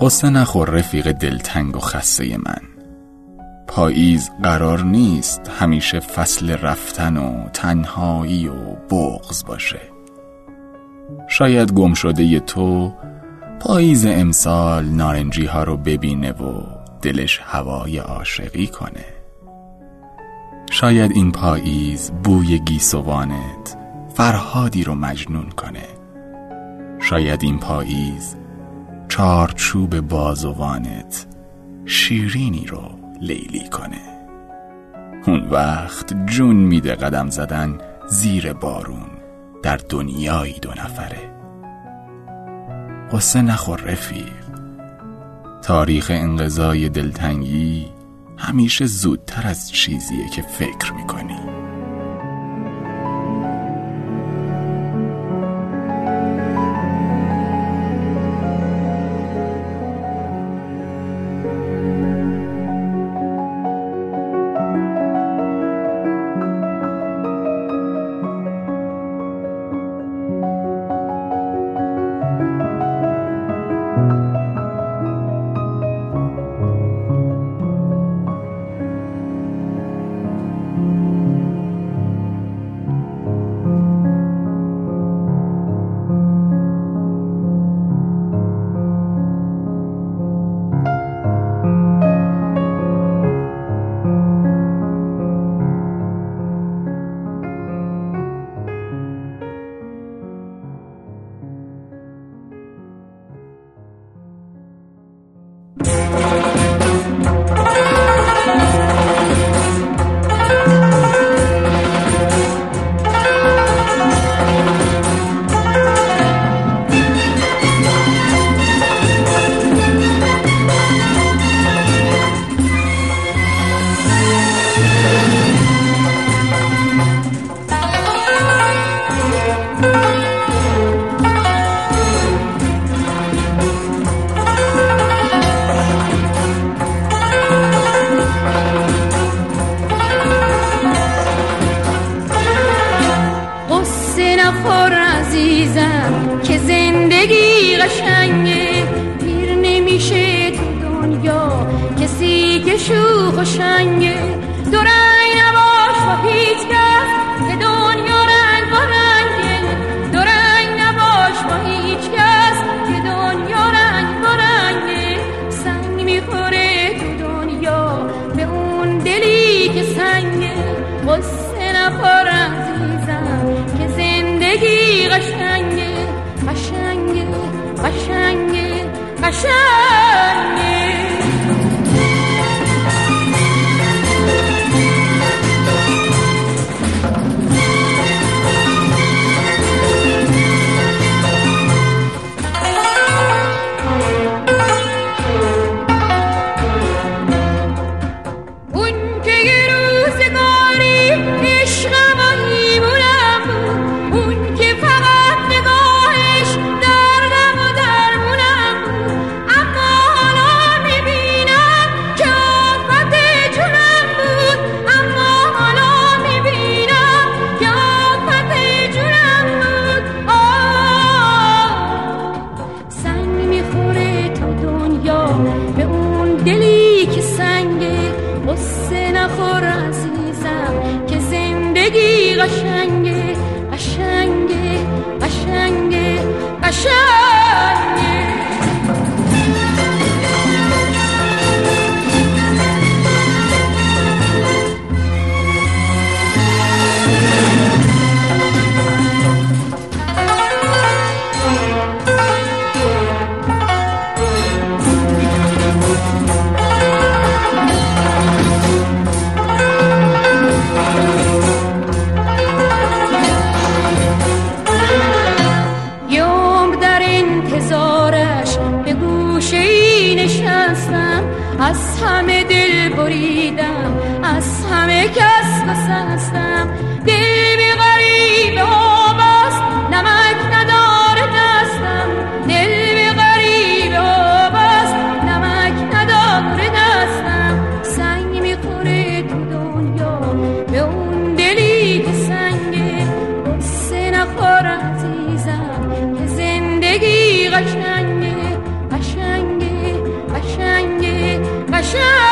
قصه نخور رفیق دلتنگ و خسته من. پاییز قرار نیست همیشه فصل رفتن و تنهایی و بغز باشه. شاید گم شده تو پاییز امسال نارنجی ها رو ببینه و دلش هوای عاشقی کنه. شاید این پاییز بوی گیسوانت فرهادی رو مجنون کنه. شاید این پاییز چارچوب بازوانت شیرینی رو لیلی کنه. اون وقت جون میده قدم زدن زیر بارون در دنیایی دو نفره. قصه نخور رفیق. تاریخ انقضای دلتنگی همیشه زودتر از چیزیه که فکر می‌کنی. قشنگه پیر نمیشه تو دنیا کسی که شوخ و شنگه قشنگه قشنگه قشنگه قشنگه. همه دل بریدم از همه کس گسستم دل به غریب آباست نمک نداره دستم. دل به غریب آباست نمک نداره دستم. سنگ می‌خوره تو دنیا به اون دلی که سنگه بسه نخور عزیزم. قشنگه